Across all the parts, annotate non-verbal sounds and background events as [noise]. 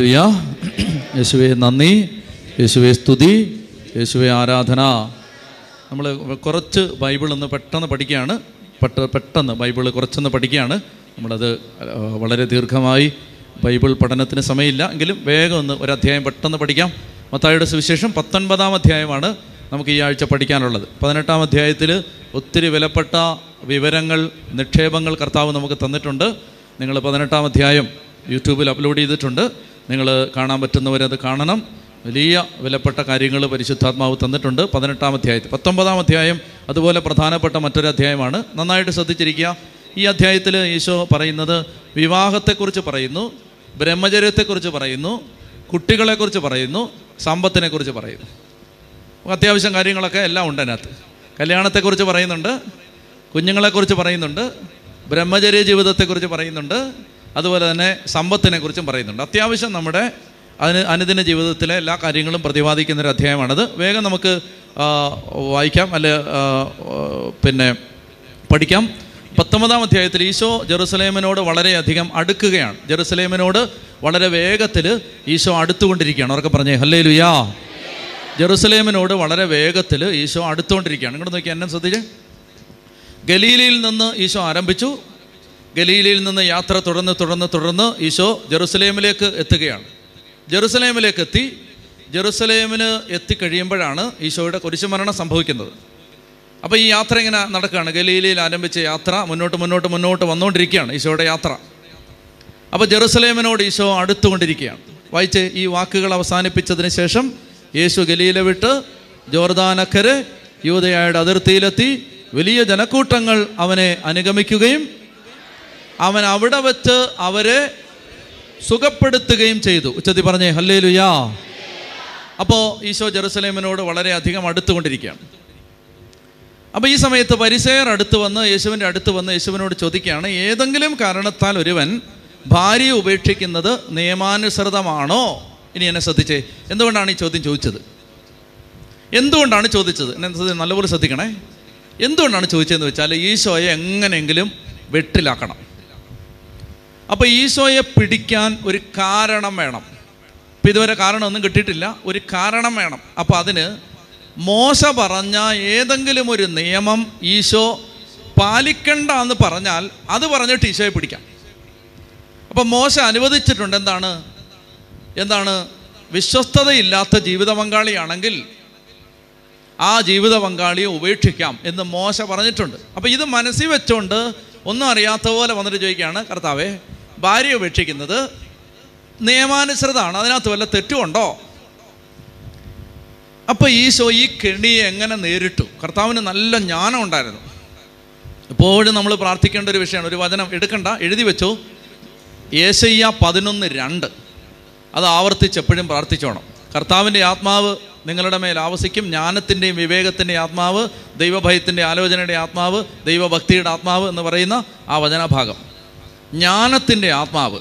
Hallelujah. യേശുവെ നന്ദി. യേശുവെ സ്തുതി. യേശുവെ ആരാധന. നമ്മൾ കുറച്ച് ബൈബിൾ ഒന്ന് പെട്ടെന്ന് പഠിക്കുകയാണ്. പെട്ട പെട്ടെന്ന് ബൈബിൾ കുറച്ചൊന്ന് പഠിക്കുകയാണ്. നമ്മളത് വളരെ ദീർഘമായി ബൈബിൾ പഠനത്തിന് സമയമില്ല. എങ്കിലും വേഗം ഒന്ന് ഒരു അധ്യായം പെട്ടെന്ന് പഠിക്കാം. മത്തായിയുടെ സുവിശേഷം പത്തൊൻപതാം അധ്യായമാണ് നമുക്ക് ഈ ആഴ്ച പഠിക്കാനുള്ളത്. പതിനെട്ടാം അധ്യായത്തിൽ ഒത്തിരി വിലപ്പെട്ട വിവരങ്ങൾ നിക്ഷേപങ്ങൾ കർത്താവ് നമുക്ക് തന്നിട്ടുണ്ട്. നിങ്ങൾ പതിനെട്ടാം അധ്യായം യൂട്യൂബിൽ അപ്ലോഡ് ചെയ്തിട്ടുണ്ട്. നിങ്ങൾ കാണാൻ പറ്റുന്നവരത് കാണണം. വലിയ വിലപ്പെട്ട കാര്യങ്ങൾ പരിശുദ്ധാത്മാവ് തന്നിട്ടുണ്ട്. പതിനെട്ടാം അധ്യായത്തിൽ. പത്തൊമ്പതാം അധ്യായം അതുപോലെ പ്രധാനപ്പെട്ട മറ്റൊരു അധ്യായമാണ്. നന്നായിട്ട് ശ്രദ്ധിച്ചിരിക്കുക. ഈ അധ്യായത്തിൽ ഈശോ പറയുന്നത് വിവാഹത്തെക്കുറിച്ച് പറയുന്നു ബ്രഹ്മചര്യത്തെക്കുറിച്ച് പറയുന്നു കുട്ടികളെക്കുറിച്ച് പറയുന്നു സമ്പത്തിനെക്കുറിച്ച് പറയുന്നു. അത്യാവശ്യം കാര്യങ്ങളൊക്കെ എല്ലാം ഉണ്ട് അതിനകത്ത്. കല്യാണത്തെക്കുറിച്ച് പറയുന്നുണ്ട് കുഞ്ഞുങ്ങളെക്കുറിച്ച് പറയുന്നുണ്ട് ബ്രഹ്മചര്യ ജീവിതത്തെക്കുറിച്ച് പറയുന്നുണ്ട് അതുപോലെ തന്നെ സമ്പത്തിനെക്കുറിച്ചും പറയുന്നുണ്ട്. അത്യാവശ്യം നമ്മുടെ അതിന് അനുദിന ജീവിതത്തിലെ എല്ലാ കാര്യങ്ങളും പ്രതിപാദിക്കുന്ന ഒരു അധ്യായമാണത്. വേഗം നമുക്ക് ആ, വായിക്കാം. അല്ലെ ആ, പിന്നെ പഠിക്കാം. പത്തൊമ്പതാം അധ്യായത്തിൽ ഈശോ ജെറുസലേമിനോട് വളരെയധികം അടുക്കുകയാണ്. ജെറുസലേമിനോട് വളരെ വേഗത്തിൽ ഈശോ അടുത്തുകൊണ്ടിരിക്കുകയാണ്. അവർക്ക് പറഞ്ഞേ ഹല്ലേ ലുയാ ജെറുസലേമിനോട് വളരെ വേഗത്തിൽ ഈശോ അടുത്തുകൊണ്ടിരിക്കുകയാണ്. ഇങ്ങോട്ട് നോക്കി എന്നെ ശ്രദ്ധിച്ച്. ഗലീലയിൽ നിന്ന് ഈശോ ആരംഭിച്ചു. ഗലീലയിൽ നിന്ന് യാത്ര തുടർന്ന് തുടർന്ന് തുടർന്ന് ഈശോ ജെറുസലേമിലേക്ക് എത്തുകയാണ്. ജെറുസലേമിലേക്ക് എത്തി ജെറുസലേമിന് എത്തിക്കഴിയുമ്പോഴാണ് ഈശോയുടെ കുരിശുമരണം സംഭവിക്കുന്നത്. അപ്പോൾ ഈ യാത്ര ഇങ്ങനെ നടക്കുകയാണ്. ഗലീലയിൽ ആരംഭിച്ച യാത്ര മുന്നോട്ട് മുന്നോട്ട് മുന്നോട്ട് വന്നുകൊണ്ടിരിക്കുകയാണ് ഈശോയുടെ യാത്ര. അപ്പോൾ ജെറുസലേമിനോട് ഈശോ അടുത്തുകൊണ്ടിരിക്കുകയാണ്. വായിച്ച് ഈ വാക്കുകൾ അവസാനിപ്പിച്ചതിന് ശേഷം യേശു ഗലീല വിട്ട് ജോർദാനക്കര് യൂതയായുടെ അതിർത്തിയിലെത്തി. വലിയ ജനക്കൂട്ടങ്ങൾ അവനെ അനുഗമിക്കുകയും അവൻ അവിടെ വെച്ച് അവരെ സുഖപ്പെടുത്തുകയും ചെയ്തു. ഉച്ചത്തി പറഞ്ഞേ ഹല്ലേ ലുയാ അപ്പോൾ ഈശോ ജെറുസലേമിനോട് വളരെ വളരെയധികം അടുത്തുകൊണ്ടിരിക്കുകയാണ്. അപ്പോൾ ഈ സമയത്ത് പരിസയർ അടുത്ത് വന്ന് യേശുവിന്റെ അടുത്ത് വന്ന് യേശുവിനോട് ചോദിക്കുകയാണ് ഏതെങ്കിലും കാരണത്താൽ ഒരുവൻ ഭാര്യയെ ഉപേക്ഷിക്കുന്നത് നിയമാനുസൃതമാണോ? ഇനി എന്നെ ശ്രദ്ധിച്ചേ. എന്തുകൊണ്ടാണ് ഈ ചോദ്യം ചോദിച്ചത്? എന്തുകൊണ്ടാണ് ചോദിച്ചത്? എന്നെ നല്ലപോലെ ശ്രദ്ധിക്കണേ. എന്തുകൊണ്ടാണ് ചോദിച്ചതെന്ന് വെച്ചാൽ ഈശോയെ എങ്ങനെയെങ്കിലും വെട്ടിലാക്കണം. അപ്പോൾ ഈശോയെ പിടിക്കാൻ ഒരു കാരണം വേണം. ഇപ്പം ഇതുവരെ കാരണം ഒന്നും കിട്ടിയിട്ടില്ല. ഒരു കാരണം വേണം. അപ്പോൾ അതിന് മോശ പറഞ്ഞ ഏതെങ്കിലും ഒരു നിയമം ഈശോ പാലിക്കണ്ട എന്ന് പറഞ്ഞാൽ അത് പറഞ്ഞിട്ട് ഈശോയെ പിടിക്കാം. അപ്പം മോശ അനുവദിച്ചിട്ടുണ്ട് എന്താണ്? എന്താണ്? വിശ്വസ്തതയില്ലാത്ത ജീവിത പങ്കാളിയാണെങ്കിൽ ആ ജീവിത പങ്കാളിയെ ഉപേക്ഷിക്കാം എന്ന് മോശ പറഞ്ഞിട്ടുണ്ട്. അപ്പോൾ ഇത് മനസ്സിൽ വെച്ചുകൊണ്ട് ഒന്നും അറിയാത്ത പോലെ വന്നിട്ട് ചോദിക്കുകയാണ് കർത്താവേ ഭാര്യ ഉപേക്ഷിക്കുന്നത് നിയമാനുസൃതമാണ്. അതിനകത്ത് വല്ല തെറ്റുമുണ്ടോ അപ്പോൾ ഈശോ ഈ കെണിയെ എങ്ങനെ നേരിട്ടു? കർത്താവിന് നല്ല ജ്ഞാനം ഉണ്ടായിരുന്നു. എപ്പോഴും നമ്മൾ പ്രാർത്ഥിക്കേണ്ട ഒരു വിഷയമാണ്. ഒരു വചനം എടുക്കണ്ട എഴുതി വെച്ചു. ഏശയ്യ പതിനൊന്ന് രണ്ട്. അത് ആവർത്തിച്ച് എപ്പോഴും പ്രാർത്ഥിച്ചോണം. കർത്താവിന്റെ ആത്മാവ് നിങ്ങളുടെ മേൽ ആവസിക്കും. ജ്ഞാനത്തിന്റെയും വിവേകത്തിന്റെയും ആത്മാവ് ദൈവഭയത്തിന്റെ ആലോചനയുടെ ആത്മാവ് ദൈവഭക്തിയുടെ ആത്മാവ് എന്ന് പറയുന്ന ആ വചനഭാഗം. ജ്ഞാനത്തിന്റെ ആത്മാവ്.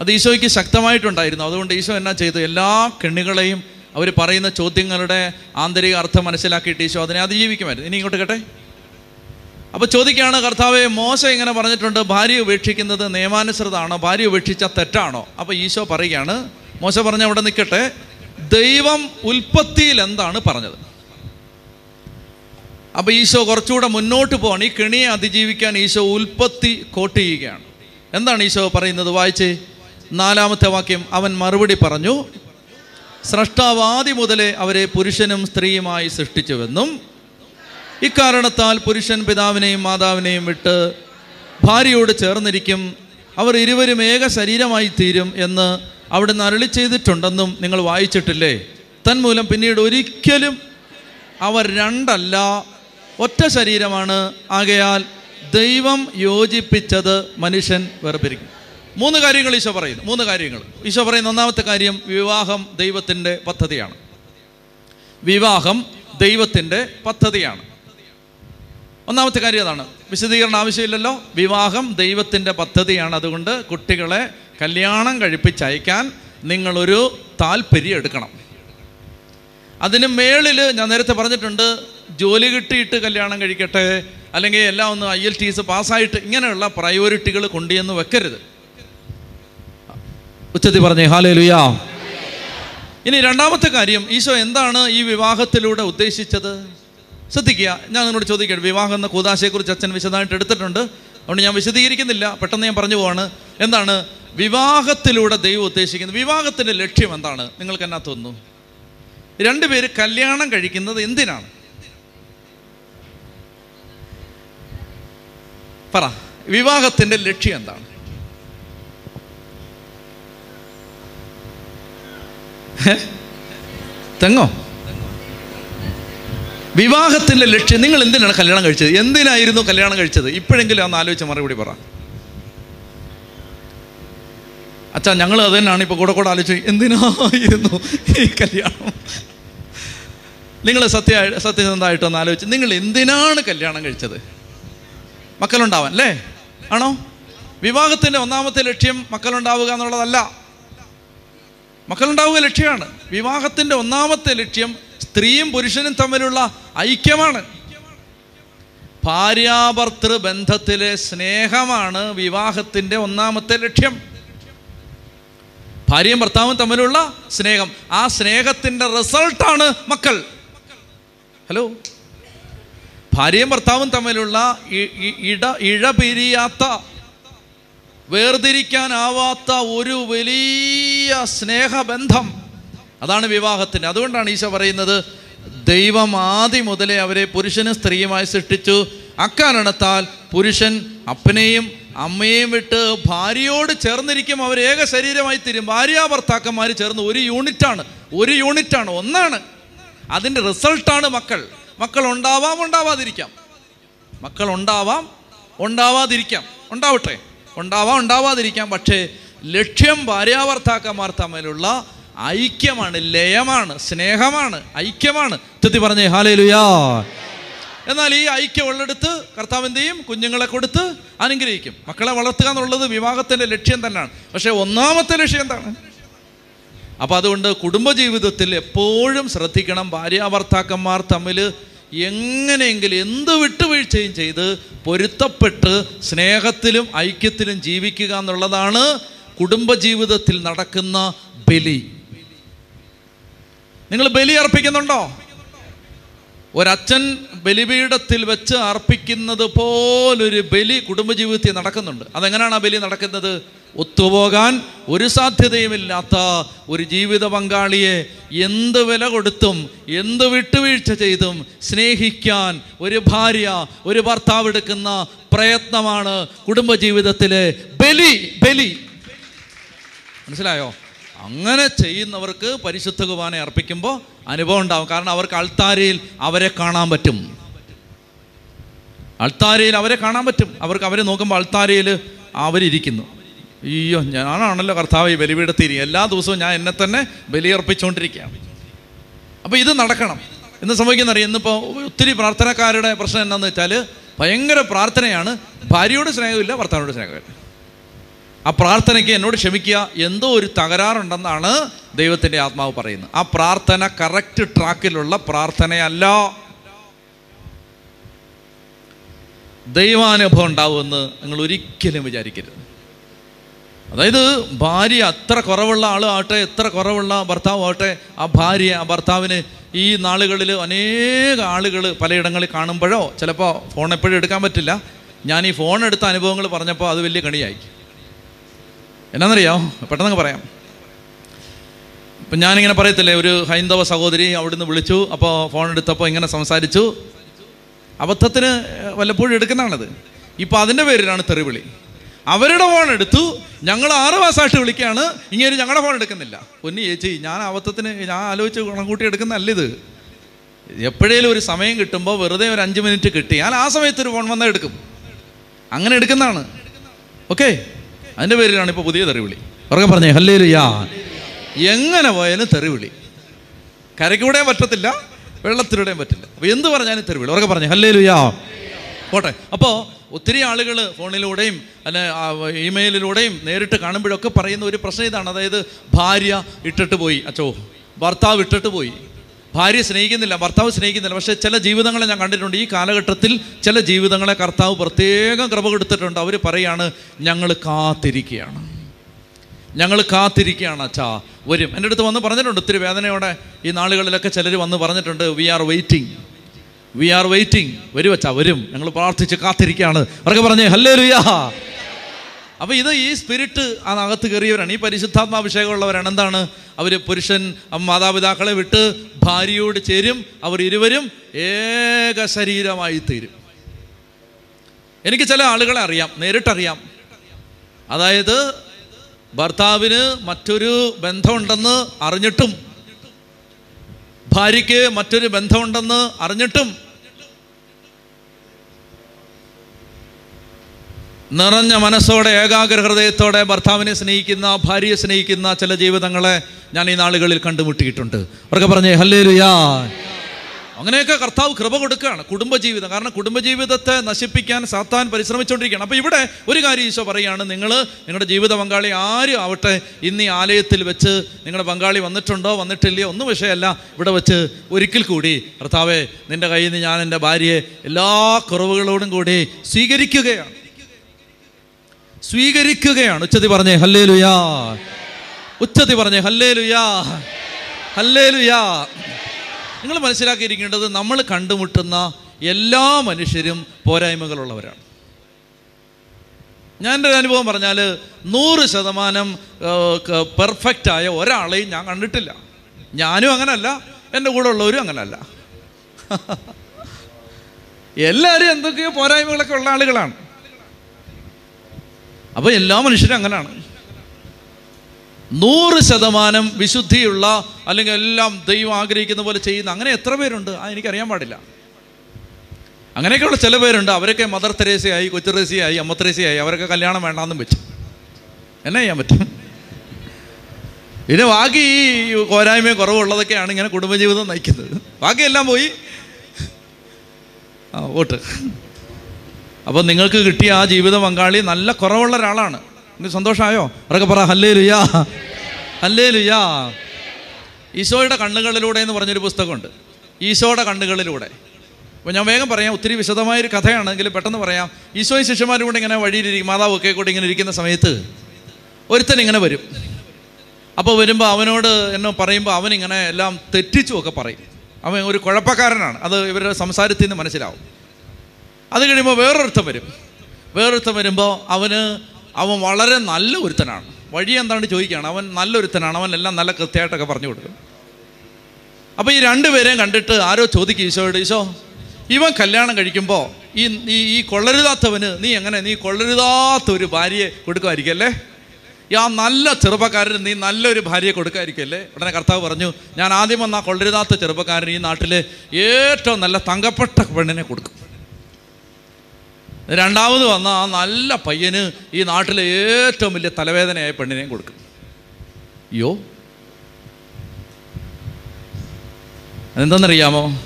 അത് ഈശോയ്ക്ക് ശക്തമായിട്ടുണ്ടായിരുന്നു. അതുകൊണ്ട് ഈശോ എന്നാ ചെയ്തു? എല്ലാ കെണികളെയും അവർ പറയുന്ന ചോദ്യങ്ങളുടെ ആന്തരിക അർത്ഥം മനസ്സിലാക്കിയിട്ട് ഈശോ അതിനെ അതിജീവിക്കുമായിരുന്നു. ഇനി ഇങ്ങോട്ട് കേട്ടെ? അപ്പോൾ ചോദിക്കുകയാണ് കർത്താവെ മോശം ഇങ്ങനെ പറഞ്ഞിട്ടുണ്ട് ഭാര്യ ഉപേക്ഷിക്കുന്നത് നിയമാനുസൃതമാണോ ഭാര്യ ഉപേക്ഷിച്ച തെറ്റാണോ? അപ്പോൾ ഈശോ പറയുകയാണ് മോശ പറഞ്ഞ അവിടെ നിൽക്കട്ടെ ദൈവം ഉൽപ്പത്തിയിൽ എന്താണ് പറഞ്ഞത്? അപ്പോൾ ഈശോ കുറച്ചുകൂടെ മുന്നോട്ട് പോവാണ്. ഈ കെണിയെ അതിജീവിക്കാൻ ഈശോ ഉൽപ്പത്തി കോട്ട് ചെയ്യുകയാണ്. എന്താണ് ഈശോ പറയുന്നത്? വായിച്ച്. നാലാമത്തെ വാക്യം അവൻ മറുപടി പറഞ്ഞു സ്രഷ്ടാവാദി മുതലേ അവരെ പുരുഷനും സ്ത്രീയുമായി സൃഷ്ടിച്ചുവെന്നും ഇക്കാരണത്താൽ പുരുഷൻ പിതാവിനെയും മാതാവിനെയും വിട്ട് ഭാര്യയോട് ചേർന്നിരിക്കും. അവർ ഇരുവരും ഏക ശരീരമായി തീരും എന്ന് അവിടുന്ന് അരളി ചെയ്തിട്ടുണ്ടെന്നും നിങ്ങൾ വായിച്ചിട്ടില്ലേ? തന്മൂലം പിന്നീട് ഒരിക്കലും അവർ രണ്ടല്ല ഒറ്റ ശരീരമാണ്. ആകയാൽ ദൈവം യോജിപ്പിച്ചത് മനുഷ്യൻ വേർപിരിക്കും. മൂന്ന് കാര്യങ്ങൾ ഈശോ പറയുന്നു. മൂന്ന് കാര്യങ്ങൾ. ഈശോ പറയുന്ന ഒന്നാമത്തെ കാര്യം വിവാഹം ദൈവത്തിന്റെ പദ്ധതിയാണ്. വിവാഹം ദൈവത്തിന്റെ പദ്ധതിയാണ്. ഒന്നാമത്തെ കാര്യം അതാണ്. വിശദീകരണം ആവശ്യമില്ലല്ലോ. വിവാഹം ദൈവത്തിന്റെ പദ്ധതിയാണ്. അതുകൊണ്ട് കുട്ടികളെ കല്യാണം കഴിപ്പിച്ചയക്കാൻ നിങ്ങളൊരു താല്പര്യം എടുക്കണം. അതിന് മേളിൽ ഞാൻ നേരത്തെ പറഞ്ഞിട്ടുണ്ട് ജോലി കിട്ടിയിട്ട് കല്യാണം കഴിക്കട്ടെ അല്ലെങ്കിൽ എല്ലാം ഒന്ന് ഐ എൽ ടി എസ് പാസ്സായിട്ട് ഇങ്ങനെയുള്ള പ്രയോറിറ്റികൾ കൊണ്ടുവന്ന് വെക്കരുത്. ഉച്ചത്തി പറഞ്ഞേ ഹാലേ ലുയാ ഇനി രണ്ടാമത്തെ കാര്യം ഈശോ എന്താണ് ഈ വിവാഹത്തിലൂടെ ഉദ്ദേശിച്ചത്? ശ്രദ്ധിക്കുക ഞാൻ നിന്നോട് ചോദിക്കട്ടെ വിവാഹം എന്ന കൂതാശയെക്കുറിച്ച് അച്ഛൻ വിശദമായിട്ട് എടുത്തിട്ടുണ്ട്. അതുകൊണ്ട് ഞാൻ വിശദീകരിക്കുന്നില്ല പെട്ടെന്ന് ഞാൻ പറഞ്ഞു പോവാണ്. എന്താണ് വിവാഹത്തിലൂടെ ദൈവം ഉദ്ദേശിക്കുന്നത്? വിവാഹത്തിന്റെ ലക്ഷ്യം എന്താണ്? നിങ്ങൾക്ക് എന്നാ തോന്നുന്നു? രണ്ടുപേര് കല്യാണം കഴിക്കുന്നത് എന്തിനാണ്? പറ വിവാഹത്തിന്റെ ലക്ഷ്യം എന്താണ്? തെങ്ങോ? വിവാഹത്തിന്റെ ലക്ഷ്യം നിങ്ങൾ എന്തിനാണ് കല്യാണം കഴിച്ചത്? എന്തിനായിരുന്നു കല്യാണം കഴിച്ചത്? ഇപ്പോഴെങ്കിലും ഒന്ന് ആലോചിച്ച് മറുപടി പറ. അച്ഛാ ഞങ്ങൾ അത് തന്നെയാണ് ഇപ്പോൾ കൂടെ കൂടെ ആലോചിച്ച് എന്തിനായിരുന്നു ഈ കല്യാണം? നിങ്ങൾ സത്യ സത്യസന്ധമായിട്ടൊന്ന് ആലോചിച്ച് നിങ്ങൾ എന്തിനാണ് കല്യാണം കഴിച്ചത്? മക്കളുണ്ടാവാൻ അല്ലേ? ആണോ? വിവാഹത്തിന്റെ ഒന്നാമത്തെ ലക്ഷ്യം മക്കളുണ്ടാവുക എന്നുള്ളതല്ല. മക്കളുണ്ടാവുക ലക്ഷ്യമാണ്. വിവാഹത്തിന്റെ ഒന്നാമത്തെ ലക്ഷ്യം സ്ത്രീയും പുരുഷനും തമ്മിലുള്ള ഐക്യമാണ്. ഭാര്യാഭർത്തൃ ബന്ധത്തിലെ സ്നേഹമാണ് വിവാഹത്തിന്റെ ഒന്നാമത്തെ ലക്ഷ്യം. ഭാര്യയും ഭർത്താവും തമ്മിലുള്ള സ്നേഹം. ആ സ്നേഹത്തിന്റെ റിസൾട്ടാണ് മക്കൾ. ഹലോ? ഭാര്യയും ഭർത്താവും തമ്മിലുള്ള ഇട ഇഴപിരിയാത്ത വേർതിരിക്കാനാവാത്ത ഒരു വലിയ സ്നേഹബന്ധം അതാണ് വിവാഹത്തിന്. അതുകൊണ്ടാണ് ഈശോ പറയുന്നത് ദൈവം ആദ്യം മുതലേ അവരെ പുരുഷനും സ്ത്രീയുമായി സൃഷ്ടിച്ചു. അക്കാരണത്താൽ പുരുഷൻ അപ്പനെയും അമ്മയെയും വിട്ട് ഭാര്യയോട് ചേർന്നിരിക്കും. അവർ ഏക ശരീരമായി തീരും. ഭാര്യ ഭർത്താക്കന്മാർ ചേർന്ന് ഒരു യൂണിറ്റാണ്. ഒരു യൂണിറ്റാണ്. ഒന്നാണ്. അതിന്റെ റിസൾട്ടാണ് മക്കൾ. മക്കൾ ഉണ്ടാവാം ഉണ്ടാവാതിരിക്കാം. മക്കൾ ഉണ്ടാവാം ഉണ്ടാവാതിരിക്കാം. ഉണ്ടാവട്ടെ. ഉണ്ടാവാം ഉണ്ടാവാതിരിക്കാം. പക്ഷേ ലക്ഷ്യം ഭാര്യാഭർത്താക്കന്മാർ തമ്മിലുള്ള ഐക്യമാണ് ലയമാണ് സ്നേഹമാണ് ഐക്യമാണ്. തെത്തി പറഞ്ഞേ ഹാലേ ലുയാ എന്നാൽ ഈ ഐക്യം ഉള്ളെടുത്ത് കർത്താവ് എന്ത് ചെയ്യും? കുഞ്ഞുങ്ങളെ കൊടുത്ത് അനുഗ്രഹിക്കും. മക്കളെ വളർത്തുക എന്നുള്ളത് വിവാഹത്തിന്റെ ലക്ഷ്യം തന്നെയാണ്. പക്ഷേ ഒന്നാമത്തെ ലക്ഷ്യം എന്താണ്? അപ്പോൾ അതുകൊണ്ട് കുടുംബജീവിതത്തിൽ എപ്പോഴും ശ്രദ്ധിക്കണം. ഭാര്യാഭർത്താക്കന്മാർ തമ്മിൽ എങ്ങനെയെങ്കിലും എന്ത് വിട്ടുവീഴ്ചയും ചെയ്ത് പൊരുത്തപ്പെട്ട് സ്നേഹത്തിലും ഐക്യത്തിലും ജീവിക്കുക എന്നുള്ളതാണ് കുടുംബജീവിതത്തിൽ നടക്കുന്ന ബലി. നിങ്ങൾ ബലി അർപ്പിക്കുന്നുണ്ടോ? ഒരച്ഛൻ ബലിപീഠത്തിൽ വെച്ച് അർപ്പിക്കുന്നത് പോലൊരു ബലി കുടുംബജീവിതത്തിൽ നടക്കുന്നുണ്ട്. അതെങ്ങനെയാണ് ആ ബലി നടക്കുന്നത്? ഒത്തുപോകാൻ ഒരു സാധ്യതയുമില്ലാത്ത ഒരു ജീവിത പങ്കാളിയെ എന്ത് വില കൊടുത്തും എന്ത് വിട്ടുവീഴ്ച ചെയ്തും സ്നേഹിക്കാൻ ഒരു ഭാര്യ ഒരു ഭർത്താവ് എടുക്കുന്ന പ്രയത്നമാണ് കുടുംബജീവിതത്തിലെ ബലി ബലി. മനസ്സിലായോ? അങ്ങനെ ചെയ്യുന്നവർക്ക് പരിശുദ്ധ കുർബാന അർപ്പിക്കുമ്പോൾ അനുഭവം ഉണ്ടാവും. കാരണം അവർക്ക് അൾത്താരയിൽ അവരെ കാണാൻ പറ്റും. അൾത്താരയിൽ അവരെ കാണാൻ പറ്റും. അവർക്ക് അവരെ നോക്കുമ്പോൾ അൾത്താരയിൽ അവരിയ്ക്കുന്നു അയ്യോ ഞാനാണല്ലോ കർത്താവ് ഈ ബലിപീഠത്തിരി. എല്ലാ ദിവസവും ഞാൻ എന്നെ തന്നെ ബലിയർപ്പിച്ചുകൊണ്ടിരിക്കുകയാണ്. അപ്പോൾ ഇത് നടക്കണം. എന്ന് സംഭവിക്കുന്നറിയ? ഇന്നിപ്പോൾ ഒത്തിരി പ്രാർത്ഥനക്കാരുടെ പ്രശ്നം എന്താണെന്ന് വെച്ചാൽ ഭയങ്കര പ്രാർത്ഥനയാണ്. ഭാര്യയോട് സ്നേഹമില്ല ഭർത്താവിനോട് സ്നേഹമില്ല. ആ പ്രാർത്ഥനയ്ക്ക് എന്നോട് ക്ഷമിക്കുക. എന്തോ ഒരു തകരാറുണ്ടെന്നാണ് ദൈവത്തിന്റെ ആത്മാവ് പറയുന്നത്. ആ പ്രാർത്ഥന കറക്റ്റ് ട്രാക്കിലുള്ള പ്രാർത്ഥനയല്ല. ദൈവാനുഭവം ഉണ്ടാവുമെന്ന് നിങ്ങൾ ഒരിക്കലും വിചാരിക്കരുത്. അതായത് ഭാര്യ അത്ര കുറവുള്ള ആളാവട്ടെ എത്ര കുറവുള്ള ഭർത്താവാകട്ടെ ആ ഭാര്യ ആ ഭർത്താവിന് ഈ നാളുകളിൽ അനേക ആളുകൾ പലയിടങ്ങളിൽ കാണുമ്പോഴോ ചിലപ്പോൾ ഫോൺ എപ്പോഴും എടുക്കാൻ പറ്റില്ല. ഞാൻ ഈ ഫോൺ എടുത്ത അനുഭവങ്ങൾ പറഞ്ഞപ്പോൾ അത് വലിയ കണിയായി. എന്നാന്നറിയാമോ പെട്ടെന്ന് പറയാം. ഇപ്പം ഞാനിങ്ങനെ പറയത്തില്ലേ ഒരു ഹൈന്ദവ സഹോദരി അവിടുന്ന് വിളിച്ചു അപ്പോൾ ഫോൺ എടുത്തപ്പോൾ ഇങ്ങനെ സംസാരിച്ചു. അബദ്ധത്തിന് വല്ലപ്പോഴും എടുക്കുന്നതാണത്. ഇപ്പോൾ അതിന്റെ പേരിലാണ് തെറിവിളി. അവരുടെ ഫോൺ എടുത്തു. ഞങ്ങൾ ആറ് മാസമായിട്ട് വിളിക്കുകയാണ് ഇങ്ങനെ ഞങ്ങളുടെ ഫോൺ എടുക്കുന്നില്ല. പൊന്നി ചേച്ചി ഞാൻ അബദ്ധത്തിന് ഞാൻ ആലോചിച്ച് കണക്കൂട്ടി എടുക്കുന്നല്ല ഇത്. എപ്പോഴേലും ഒരു സമയം കിട്ടുമ്പോൾ വെറുതെ ഒരു അഞ്ച് മിനിറ്റ് കിട്ടി. ഞാൻ ആ സമയത്ത് ഒരു ഫോൺ വന്നാൽ എടുക്കും. അങ്ങനെ എടുക്കുന്നതാണ്. ഓക്കെ? അതിന്റെ പേരിലാണ് ഇപ്പോൾ പുതിയ തെറിവിളി. ഉറക്കെ പറഞ്ഞേ ഹല്ലേ യാ എങ്ങനെ പോയാലും തെറിവിളി. കരയ്ക്കൂടെയും പറ്റത്തില്ല വെള്ളത്തിലൂടെയും പറ്റില്ല. അപ്പോൾ എന്ത് പറഞ്ഞാലും തെറിവിളി. ഉറക്കെ പറഞ്ഞേ ഹല്ലേ യാ പോട്ടെ. അപ്പോൾ ഒത്തിരി ആളുകൾ ഫോണിലൂടെയും അല്ലെ ഇമെയിലിലൂടെയും നേരിട്ട് കാണുമ്പോഴൊക്കെ പറയുന്ന ഒരു പ്രശ്നം ഇതാണ്. അതായത് ഭാര്യ ഇട്ടിട്ട് പോയി. അച്ചോ ഭർത്താവ് ഇട്ടിട്ട് പോയി. ഭാര്യ സ്നേഹിക്കുന്നില്ല ഭർത്താവ് സ്നേഹിക്കുന്നില്ല. പക്ഷേ ചില ജീവിതങ്ങളെ ഞാൻ കണ്ടിട്ടുണ്ട്. ഈ കാലഘട്ടത്തിൽ ചില ജീവിതങ്ങളെ കർത്താവ് പ്രത്യേകം കൃപ കൊടുത്തിട്ടുണ്ട്. അവർ പറയാണ് ഞങ്ങൾ കാത്തിരിക്കുകയാണ് ഞങ്ങൾ കാത്തിരിക്കുകയാണ് അച്ഛാ വരും. എന്റെ അടുത്ത് വന്ന് പറഞ്ഞിട്ടുണ്ട് ഒത്തിരി വേദനയോടെ ഈ നാളുകളിലൊക്കെ ചിലർ വന്ന് പറഞ്ഞിട്ടുണ്ട് we are waiting we are waiting വരും അച്ഛാ വരും. ഞങ്ങൾ പ്രാർത്ഥിച്ച് കാത്തിരിക്കുകയാണ്. അവരൊക്കെ പറഞ്ഞേ ഹല്ലേ ലുയാ അപ്പോൾ ഇത് ഈ സ്പിരിറ്റ് അതിനകത്ത് കയറിയവരാണ്. ഈ പരിശുദ്ധാത്മാഭിഷേകമുള്ളവരാണ്. എന്താണ്? അവർ പുരുഷൻ മാതാപിതാക്കളെ വിട്ട് ഭാര്യയോട് ചേരും. അവർ ഇരുവരും ഏക ശരീരമായി തീരും. എനിക്ക് ചില ആളുകളെ അറിയാം. നേരിട്ടറിയാം. അതായത് ഭർത്താവിന് മറ്റൊരു ബന്ധമുണ്ടെന്ന് അറിഞ്ഞിട്ടും ഭാര്യയ്ക്ക് മറ്റൊരു ബന്ധമുണ്ടെന്ന് അറിഞ്ഞിട്ടും നിറഞ്ഞ മനസ്സോടെ ഏകാഗ്ര ഹൃദയത്തോടെ ഭർത്താവിനെ സ്നേഹിക്കുന്ന ഭാര്യയെ സ്നേഹിക്കുന്ന ചില ജീവിതങ്ങളെ ഞാൻ ഈ നാളുകളിൽ കണ്ടുമുട്ടിയിട്ടുണ്ട്. അവർക്ക് പറഞ്ഞേ ഹല്ലേ ലുയാ അങ്ങനെയൊക്കെ കർത്താവ് കൃപ കൊടുക്കുകയാണ്. കുടുംബജീവിതം. കാരണം കുടുംബജീവിതത്തെ നശിപ്പിക്കാൻ സാത്താൻ പരിശ്രമിച്ചുകൊണ്ടിരിക്കുകയാണ്. അപ്പോൾ ഇവിടെ ഒരു കാര്യം ഈശോ പറയുകയാണ്. നിങ്ങൾ നിങ്ങളുടെ ജീവിത പങ്കാളി ആരും ആവട്ടെ ഇന്ന് ആലയത്തിൽ വെച്ച് നിങ്ങളുടെ പങ്കാളി വന്നിട്ടുണ്ടോ വന്നിട്ടില്ലയോ ഒന്നും വിഷയമല്ല. ഇവിടെ വെച്ച് ഒരിക്കൽ കൂടി കർത്താവെ നിന്റെ കയ്യിൽ നിന്ന് ഞാൻ എന്റെ ഭാര്യയെ എല്ലാ കുറവുകളോടും കൂടി സ്വീകരിക്കുകയാണ്. സ്വീകരിക്കുകയാണ്. ഉച്ചതി പറഞ്ഞേ ഹല്ലേ ലുയാ ഉച്ചതി പറഞ്ഞേ ഹല്ലേ ലുയാ ഹല്ലേ ലുയാ നിങ്ങൾ മനസ്സിലാക്കിയിരിക്കേണ്ടത് നമ്മൾ കണ്ടുമുട്ടുന്ന എല്ലാ മനുഷ്യരും പോരായ്മകളുള്ളവരാണ്. ഞാൻ എന്റെ ഒരു അനുഭവം പറഞ്ഞാൽ നൂറ് ശതമാനം പെർഫെക്റ്റ് ആയ ഒരാളെയും ഞാൻ കണ്ടിട്ടില്ല. ഞാനും അങ്ങനല്ല എന്റെ കൂടെ ഉള്ളവരും അങ്ങനല്ല. [laughs] എല്ലാവരും എന്തൊക്കെയോ പോരായ്മകളൊക്കെ ഉള്ള ആളുകളാണ്. അപ്പോൾ എല്ലാ മനുഷ്യരും അങ്ങനെയാണ് നൂറ് ശതമാനം വിശുദ്ധിയുള്ള അല്ലെങ്കിൽ എല്ലാം ദൈവം ആഗ്രഹിക്കുന്ന പോലെ ചെയ്യുന്ന അങ്ങനെ എത്ര പേരുണ്ട്? ആ എനിക്കറിയാൻ പാടില്ല. അങ്ങനെയൊക്കെയുള്ള ചില പേരുണ്ട്. അവരൊക്കെ മദർ തെരേസയായി കൊച്ചു തെരേസയായി അമ്മ തെരേസയായി. അവരൊക്കെ കല്യാണം വേണ്ടാന്നും വെച്ചു. എന്നാ ചെയ്യാൻ പറ്റും? പിന്നെ ബാക്കി ഈ പോരായ്മയും കുറവുള്ളതൊക്കെയാണ് ഇങ്ങനെ കുടുംബജീവിതം നയിക്കുന്നത്. ബാക്കിയെല്ലാം പോയി. ആ വോട്ട്. അപ്പോൾ നിങ്ങൾക്ക് കിട്ടിയ ആ ജീവിത പങ്കാളി നല്ല കുറവുള്ള ഒരാളാണ്. നിങ്ങൾക്ക് സന്തോഷമായോ? അവരൊക്കെ പറ ഹല്ലേ ലുയാ ഹല്ലേ ലുയാ ഈശോയുടെ കണ്ണുകളിലൂടെ എന്ന് പറഞ്ഞൊരു പുസ്തകമുണ്ട്. ഈശോയുടെ കണ്ണുകളിലൂടെ. അപ്പോൾ ഞാൻ വേഗം പറയാം ഒത്തിരി വിശദമായൊരു കഥയാണെങ്കിലും പെട്ടെന്ന് പറയാം. ഈശോയും ശിഷ്യന്മാരും കൂടെ ഇങ്ങനെ വഴിയിലിരിക്കും മാതാവ് ഒക്കെ കൂടി ഇങ്ങനെ ഇരിക്കുന്ന സമയത്ത് ഒരുത്തൻ ഇങ്ങനെ വരും. അപ്പോൾ വരുമ്പോൾ അവനോട് എന്നെ പറയുമ്പോൾ അവനിങ്ങനെ എല്ലാം തെറ്റിച്ചുമൊക്കെ പറയും. അവൻ ഒരു കുഴപ്പക്കാരനാണ്. അത് ഇവരുടെ സംസാരത്തിൽ നിന്ന് മനസ്സിലാവും. അത് കഴിയുമ്പോൾ വേറൊരുത്തം വരും. വേറൊരുത്തം വരുമ്പോൾ അവന് അവൻ വളരെ നല്ല ഒരുത്തനാണ്. വഴി എന്താണ് ചോദിക്കുകയാണ്. അവൻ നല്ലൊരുത്തനാണ് അവൻ എല്ലാം നല്ല കൃത്യമായിട്ടൊക്കെ പറഞ്ഞു കൊടുക്കും. അപ്പോൾ ഈ രണ്ടുപേരെയും കണ്ടിട്ട് ആരോ ചോദിക്കും ഈശോയോട് ഈശോ ഇവൻ കല്യാണം കഴിക്കുമ്പോൾ ഈ ഈ ഈ കൊള്ളരുതാത്തവന് നീ എങ്ങനെ നീ കൊള്ളരുതാത്ത ഒരു ഭാര്യയെ കൊടുക്കുമായിരിക്കും അല്ലേ? ഈ ആ നല്ല ചെറുപ്പക്കാരന് നീ നല്ലൊരു ഭാര്യയെ കൊടുക്കാതിരിക്കല്ലേ ഉടനെ കർത്താവ് പറഞ്ഞു ഞാൻ ആദ്യം വന്ന കൊള്ളരുതാത്ത ചെറുപ്പക്കാരൻ ഈ നാട്ടിലെ ഏറ്റവും നല്ല തങ്കപ്പെട്ട പെണ്ണിനെ കൊടുക്കും. രണ്ടാമത് വന്ന ആ നല്ല പയ്യന് ഈ നാട്ടിലെ ഏറ്റവും വലിയ തലവേദനയായ പെണ്ണിനെയും കൊടുക്കും. അയ്യോ. എന്താണെന്നറിയാമോ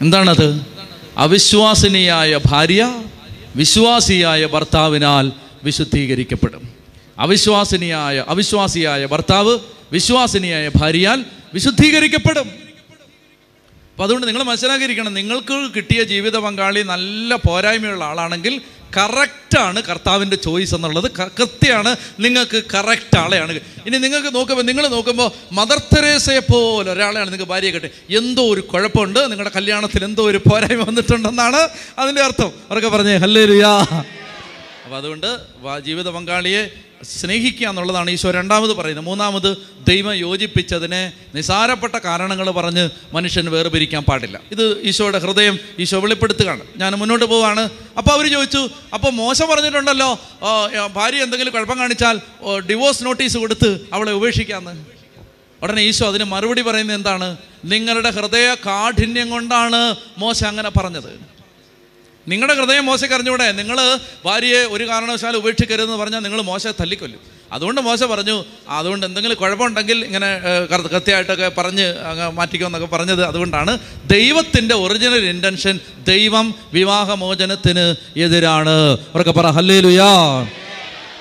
എന്താണത്? അവിശ്വാസിനിയായ ഭാര്യ വിശ്വാസിയായ ഭർത്താവിനാൽ വിശുദ്ധീകരിക്കപ്പെടും. അവിശ്വാസിനിയായ അവിശ്വാസിയായ ഭർത്താവ് വിശ്വാസിനിയായ ഭാര്യയാൽ വിശുദ്ധീകരിക്കപ്പെടും. അപ്പം അതുകൊണ്ട് നിങ്ങൾ മനസ്സിലാക്കിയിരിക്കണം നിങ്ങൾക്ക് കിട്ടിയ ജീവിത പങ്കാളി നല്ല പോരായ്മയുള്ള ആളാണെങ്കിൽ കറക്റ്റാണ് കർത്താവിന്റെ ചോയ്സ് എന്നുള്ളത്. കൃത്യമാണ് നിങ്ങൾക്ക് കറക്റ്റ് ആളെയാണ്. ഇനി നിങ്ങൾക്ക് നോക്കുമ്പോൾ നിങ്ങൾ നോക്കുമ്പോൾ മദർ തെരേസയെ പോലെ ഒരാളെയാണ് നിങ്ങൾക്ക് ഭാര്യയെ കിട്ടി എന്തോ ഒരു കുഴപ്പമുണ്ട് നിങ്ങളുടെ കല്യാണത്തിൽ എന്തോ ഒരു പോരായ്മ വന്നിട്ടുണ്ടെന്നാണ് അതിന്റെ അർത്ഥം. അവരൊക്കെ പറഞ്ഞേ ഹല്ലേ ലുയാ അപ്പോൾ അതുകൊണ്ട് ജീവിത പങ്കാളിയെ സ്നേഹിക്കുക എന്നുള്ളതാണ് ഈശോ രണ്ടാമത് പറയുന്നത്. മൂന്നാമത് ദൈവം യോജിപ്പിച്ചതിനെ നിസാരപ്പെട്ട കാരണങ്ങൾ പറഞ്ഞ് മനുഷ്യൻ വേർപിരിക്കാൻ പാടില്ല. ഇത് ഈശോയുടെ ഹൃദയം ഈശോ വെളിപ്പെടുത്തുകയാണ്. ഞാൻ മുന്നോട്ട് പോവാണ്. അപ്പോൾ അവർ ചോദിച്ചു അപ്പോൾ മോശം പറഞ്ഞിട്ടുണ്ടല്ലോ? ഭാര്യ എന്തെങ്കിലും കുഴപ്പം കാണിച്ചാൽ ഡിവോഴ്സ് നോട്ടീസ് കൊടുത്ത് അവളെ ഉപേക്ഷിക്കാമെന്ന് ഉടനെ ഈശോ അതിന് മറുപടി പറയുന്നത് എന്താണ്? നിങ്ങളുടെ ഹൃദയ കാഠിന്യം കൊണ്ടാണ് മോശം അങ്ങനെ പറഞ്ഞത്. നിങ്ങളുടെ ഹൃദയം മോശയ്ക്ക് അറിഞ്ഞൂടെ നിങ്ങൾ ഭാര്യയെ ഒരു കാരണവശാലും ഉപേക്ഷിക്കരുതെന്ന് പറഞ്ഞാൽ നിങ്ങൾ മോശയെ തല്ലിക്കൊല്ലും. അതുകൊണ്ട് മോശ പറഞ്ഞു അതുകൊണ്ട് എന്തെങ്കിലും കുഴപ്പമുണ്ടെങ്കിൽ ഇങ്ങനെ കൃത്യമായിട്ടൊക്കെ പറഞ്ഞ് അങ്ങ് മാറ്റിക്കുമെന്നൊക്കെ പറഞ്ഞത് അതുകൊണ്ടാണ് ദൈവത്തിന്റെ ഒറിജിനൽ ഇന്റൻഷൻ ദൈവം വിവാഹമോചനത്തിന് എതിരാണ്. അവർക്ക് പറ ഹല്ലേ ലുയാ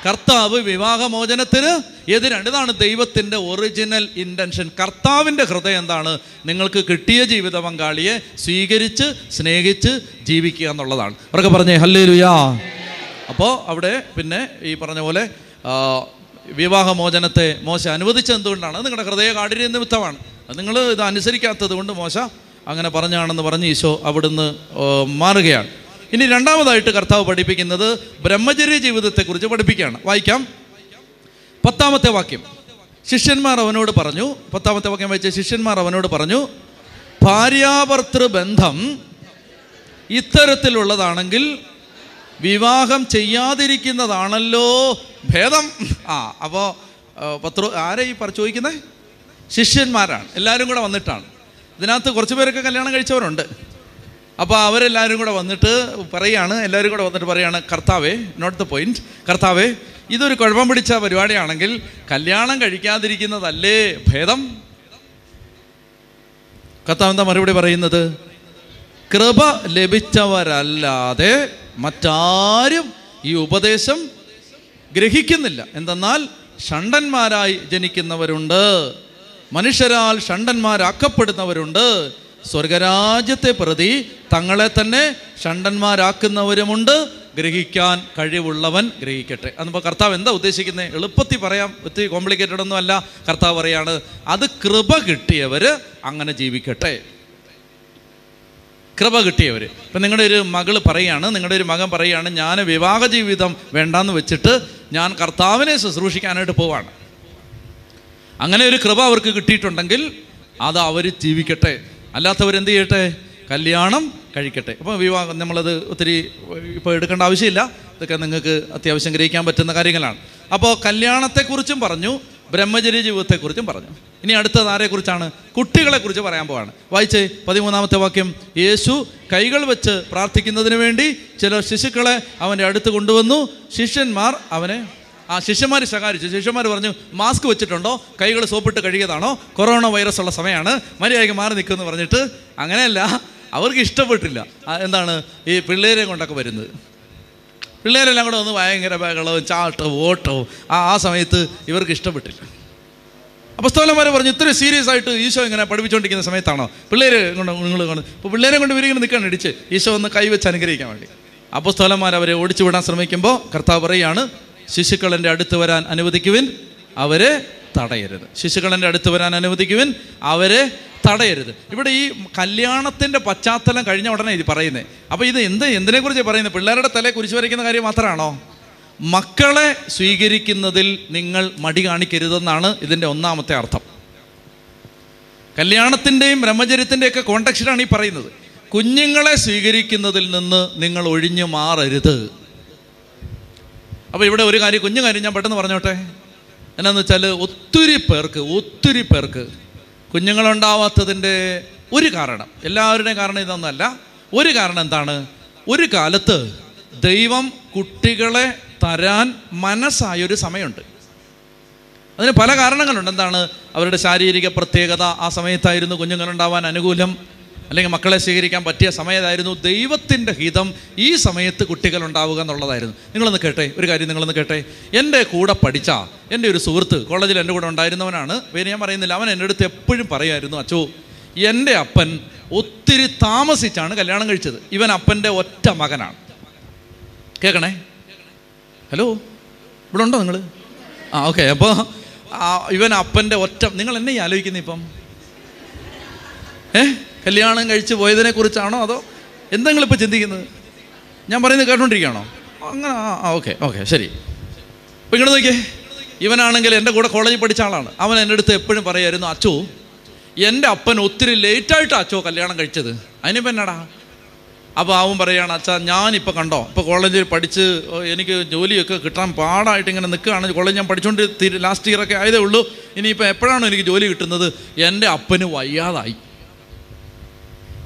കർത്താവ് വിവാഹമോചനത്തിന് എതിരാണ് ഇതാണ് ദൈവത്തിന്റെ ഒറിജിനൽ ഇന്റൻഷൻ കർത്താവിന്റെ ഹൃദയം എന്താണ്? നിങ്ങൾക്ക് കിട്ടിയ ജീവിത പങ്കാളിയെ സ്വീകരിച്ച് സ്നേഹിച്ച് ജീവിക്കുക എന്നുള്ളതാണ്. അവരൊക്കെ പറഞ്ഞേ ഹല്ലേ ലുയാ അപ്പോൾ അവിടെ പിന്നെ ഈ പറഞ്ഞ പോലെ വിവാഹമോചനത്തെ മോശ അനുവദിച്ചത് എന്തുകൊണ്ടാണ്? നിങ്ങളുടെ ഹൃദയ കാഠിന്യ നിമിത്തമാണ്. നിങ്ങൾ ഇത് അനുസരിക്കാത്തത് കൊണ്ട് മോശ അങ്ങനെ പറഞ്ഞാണെന്ന് പറഞ്ഞ് ഈശോ അവിടുന്ന് മാറുകയാണ്. ഇനി രണ്ടാമതായിട്ട് കർത്താവ് പഠിപ്പിക്കുന്നത് ബ്രഹ്മചര്യ ജീവിതത്തെക്കുറിച്ച് പഠിപ്പിക്കുകയാണ്. വായിക്കാം. പത്താമത്തെ വാക്യം. ശിഷ്യന്മാർ അവനോട് പറഞ്ഞു പത്താമത്തെ വാക്യം വായിച്ച ശിഷ്യന്മാർ അവനോട് പറഞ്ഞു ഭാര്യാഭർത്തൃ ബന്ധം ഇത്തരത്തിലുള്ളതാണെങ്കിൽ വിവാഹം ചെയ്യാതിരിക്കുന്നതാണല്ലോ ഭേദം. ആ അപ്പോൾ പത്ര ആരെ ഈ ചോദിക്കുന്നത് ശിഷ്യന്മാരാണ്. എല്ലാവരും കൂടെ വന്നിട്ടാണ്. ഇതിനകത്ത് കുറച്ച് പേരൊക്കെ കല്യാണം കഴിച്ചവരുണ്ട്. അപ്പോൾ അവരെല്ലാവരും കൂടെ വന്നിട്ട് പറയാണ് എല്ലാവരും കൂടെ വന്നിട്ട് പറയാണ് കർത്താവേ നോട്ട് ദ പോയിന്റ് കർത്താവേ ഇതൊരു കുഴപ്പം പിടിച്ച പരിപാടിയാണെങ്കിൽ കല്യാണം കഴിക്കാതിരിക്കുന്നതല്ലേ ഭേദം? കർത്താവ് മറുപടി പറയുന്നത്? കൃപ ലഭിച്ചവരല്ലാതെ മറ്റാരും ഈ ഉപദേശം ഗ്രഹിക്കുന്നില്ല. എന്തെന്നാൽ ഷണ്ടന്മാരായി ജനിക്കുന്നവരുണ്ട്. മനുഷ്യരാൽ ഷണ്ടന്മാരാക്കപ്പെടുന്നവരുണ്ട്. സ്വർഗരാജ്യത്തെ പ്രതി തങ്ങളെ തന്നെ ഷണ്ടന്മാരാക്കുന്നവരുമുണ്ട്. ഗ്രഹിക്കാൻ കഴിവുള്ളവൻ ഗ്രഹിക്കട്ടെ. അതിപ്പോൾ കർത്താവ് എന്താ ഉദ്ദേശിക്കുന്നത് എളുപ്പത്തിൽ പറയാം. ഒത്തിരി കോംപ്ലിക്കേറ്റഡ് ഒന്നും അല്ല. കർത്താവ് പറയാണ് അത് കൃപ കിട്ടിയവർ അങ്ങനെ ജീവിക്കട്ടെ. കൃപ കിട്ടിയവർ ഇപ്പം നിങ്ങളുടെ ഒരു മകൾ പറയാണ് നിങ്ങളുടെ ഒരു മകൻ പറയാണ് ഞാൻ വിവാഹ ജീവിതം വേണ്ടാന്ന് വെച്ചിട്ട് ഞാൻ കർത്താവിനെ ശുശ്രൂഷിക്കാനായിട്ട് പോവാണ്. അങ്ങനെ ഒരു കൃപ അവർക്ക് കിട്ടിയിട്ടുണ്ടെങ്കിൽ അത് അവർ ജീവിക്കട്ടെ. അല്ലാത്തവർ എന്ത് ചെയ്യട്ടെ? കല്യാണം കഴിക്കട്ടെ. അപ്പോൾ വിവാഹം നമ്മളത് ഒത്തിരി ഇപ്പോൾ എടുക്കേണ്ട ആവശ്യമില്ല. ഇതൊക്കെ നിങ്ങൾക്ക് അത്യാവശ്യം ഗ്രഹിക്കാൻ പറ്റുന്ന കാര്യങ്ങളാണ്. അപ്പോൾ കല്യാണത്തെക്കുറിച്ചും പറഞ്ഞു ബ്രഹ്മചര്യ ജീവിതത്തെക്കുറിച്ചും പറഞ്ഞു. ഇനി അടുത്തത് ആരെക്കുറിച്ചാണ്? കുട്ടികളെക്കുറിച്ച് പറയാൻ പോവാണ്. വായിച്ചേ പതിമൂന്നാമത്തെ വാക്യം. യേശു കൈകൾ വെച്ച് പ്രാർത്ഥിക്കുന്നതിന് വേണ്ടി ചില ശിശുക്കളെ അവന്റെ അടുത്ത് കൊണ്ടുവന്നു. ശിഷ്യന്മാർ അവനെ ആ ശിഷ്യന്മാർ ശകാരിച്ചു. ശിഷ്യന്മാർ പറഞ്ഞു മാസ്ക് വെച്ചിട്ടുണ്ടോ? കൈകൾ സോപ്പിട്ട് കഴുകിയതാണോ? കൊറോണ വൈറസ് ഉള്ള സമയമാണ് മര്യാദയ്ക്ക് മാറി നിൽക്കുമെന്ന് പറഞ്ഞിട്ട് അങ്ങനെയല്ല. അവർക്ക് ഇഷ്ടപ്പെട്ടില്ല. എന്താണ് ഈ പിള്ളേരെ കൊണ്ടൊക്കെ വരുന്നത്. പിള്ളേരെല്ലാം കൂടെ വന്ന് ഭയങ്കര ബഹളവും ചാട്ടവും ഓട്ടവും. ആ ആ സമയത്ത് ഇവർക്ക് ഇഷ്ടപ്പെട്ടില്ല. അപ്പസ്തോലന്മാരെ പറഞ്ഞു ഇത്ര സീരിയസ് ആയിട്ട് ഈശോ ഇങ്ങനെ പഠിപ്പിച്ചുകൊണ്ടിരിക്കുന്ന സമയത്താണോ? പിള്ളേരെ കൊണ്ട് നിങ്ങൾ കാണും ഇപ്പോൾ പിള്ളേരെ കൊണ്ട് ഇവരിങ്ങനെ നിൽക്കാൻ ഇടിച്ച്. ഈശോ ഒന്ന് കൈവച്ച് അനുഗ്രഹിക്കാൻ വേണ്ടി. അപ്പസ്തോലന്മാർ അവരെ ഓടിച്ചു വിടാൻ ശ്രമിക്കുമ്പോൾ കർത്താവ് പറയാണ് ശിശുക്കളന്റെ അടുത്ത് വരാൻ അനുവദിക്കുവിൻ അവരെ തടയരുത്. ശിശുക്കളന്റെ അടുത്ത് വരാൻ അനുവദിക്കുവിൻ അവരെ തടയരുത്. ഇവിടെ ഈ കല്യാണത്തിന്റെ പശ്ചാത്തലം കഴിഞ്ഞ ഉടനെ ഇത് പറയുന്നത് അപ്പോൾ ഇത് എന്ത് എന്തിനെക്കുറിച്ച് പറയുന്നത് പിള്ളേരുടെ തലയെ കുരിശ് വരയ്ക്കുന്ന കാര്യം മാത്രമാണോ? മക്കളെ സ്വീകരിക്കുന്നതിൽ നിങ്ങൾ മടി കാണിക്കരുതെന്നാണ് ഇതിന്റെ ഒന്നാമത്തെ അർത്ഥം. കല്യാണത്തിന്റെയും ബ്രഹ്മചര്യത്തിന്റെയൊക്കെ കോണ്ടക്സ്റ്റിലാണ് ഈ പറയുന്നത്. കുഞ്ഞുങ്ങളെ സ്വീകരിക്കുന്നതിൽ നിന്ന് നിങ്ങൾ ഒഴിഞ്ഞു മാറരുത്. അപ്പോൾ ഇവിടെ ഒരു കാര്യം കുഞ്ഞു കാര്യം ഞാൻ പെട്ടെന്ന് പറഞ്ഞോട്ടെ? എന്നാന്ന് വെച്ചാൽ ഒത്തിരി പേർക്ക് ഒത്തിരി പേർക്ക് കുഞ്ഞുങ്ങളുണ്ടാവാത്തതിന്റെ ഒരു കാരണം എല്ലാവരുടെയും കാരണം ഇതൊന്നല്ല. ഒരു കാരണം എന്താണ്? ഒരു കാലത്ത് ദൈവം കുട്ടികളെ തരാൻ മനസ്സായൊരു സമയമുണ്ട്. അതിന് പല കാരണങ്ങളുണ്ട്. എന്താണ്? അവരുടെ ശാരീരിക പ്രത്യേകത ആ സമയത്തായിരുന്നു കുഞ്ഞുങ്ങളുണ്ടാവാൻ അനുകൂലം. അല്ലെങ്കിൽ മക്കളെ സ്വീകരിക്കാൻ പറ്റിയ സമയത്തായിരുന്നു ദൈവത്തിന്റെ ഹിതം ഈ സമയത്ത് കുട്ടികൾ ഉണ്ടാവുക എന്നുള്ളതായിരുന്നു. നിങ്ങളൊന്ന് കേട്ടെ ഒരു കാര്യം നിങ്ങളൊന്ന് കേട്ടെ. എന്റെ കൂടെ പഠിച്ച എന്റെ ഒരു സുഹൃത്ത് കോളേജിൽ എന്റെ കൂടെ ഉണ്ടായിരുന്നവനാണ്. പേര് ഞാൻ പറയുന്നില്ല അവൻ എന്റെ അടുത്ത് എപ്പോഴും പറയുമായിരുന്നു അച്ചോ എന്റെ അപ്പൻ ഒത്തിരി താമസിച്ചാണ് കല്യാണം കഴിച്ചത്. ഇവൻ അപ്പന്റെ ഒറ്റ മകനാണ്. കേൾക്കണേ? ഹലോ? ഇവിടെ ഉണ്ടോ നിങ്ങൾ? ആ ഓക്കെ അപ്പോൾ ഇവൻ അപ്പന്റെ ഒറ്റ നിങ്ങൾ എന്നെ ആലോചിക്കുന്നേ ഇപ്പം? ഏ? കല്യാണം കഴിച്ച് പോയതിനെ കുറിച്ചാണോ അതോ എന്തെങ്കിലും ഇപ്പോൾ ചിന്തിക്കുന്നത്? ഞാൻ പറയുന്നത് കേട്ടോണ്ടിരിക്കുകയാണോ? അങ്ങനെ ആ ഓക്കെ ഓക്കെ ശരി. ഇപ്പം ഇങ്ങോട്ട് നോക്കിയേ. ഇവനാണെങ്കിൽ എന്റെ കൂടെ കോളേജിൽ പഠിച്ച ആളാണ്. അവൻ എന്റെ അടുത്ത് എപ്പോഴും പറയുമായിരുന്നു അച്ചോ എന്റെ അപ്പൻ ഒത്തിരി ലേറ്റായിട്ട് അച്ചോ കല്യാണം കഴിച്ചത്. അതിനിപ്പോൾ എന്നാടാ? അപ്പോൾ അവൻ പറയുകയാണ് അച്ഛാ ഞാനിപ്പോൾ കണ്ടോ ഇപ്പോൾ കോളേജിൽ പഠിച്ച് എനിക്ക് ജോലിയൊക്കെ കിട്ടാൻ പാടായിട്ട് ഇങ്ങനെ നിൽക്കുകയാണ്. കോളേജ് ഞാൻ പഠിച്ചുകൊണ്ട് ലാസ്റ്റ് ഇയറൊക്കെ ആയതേ ഉള്ളൂ. ഇനിയിപ്പോൾ എപ്പോഴാണോ എനിക്ക് ജോലി കിട്ടുന്നത്? എന്റെ അപ്പന് വയ്യാതായി.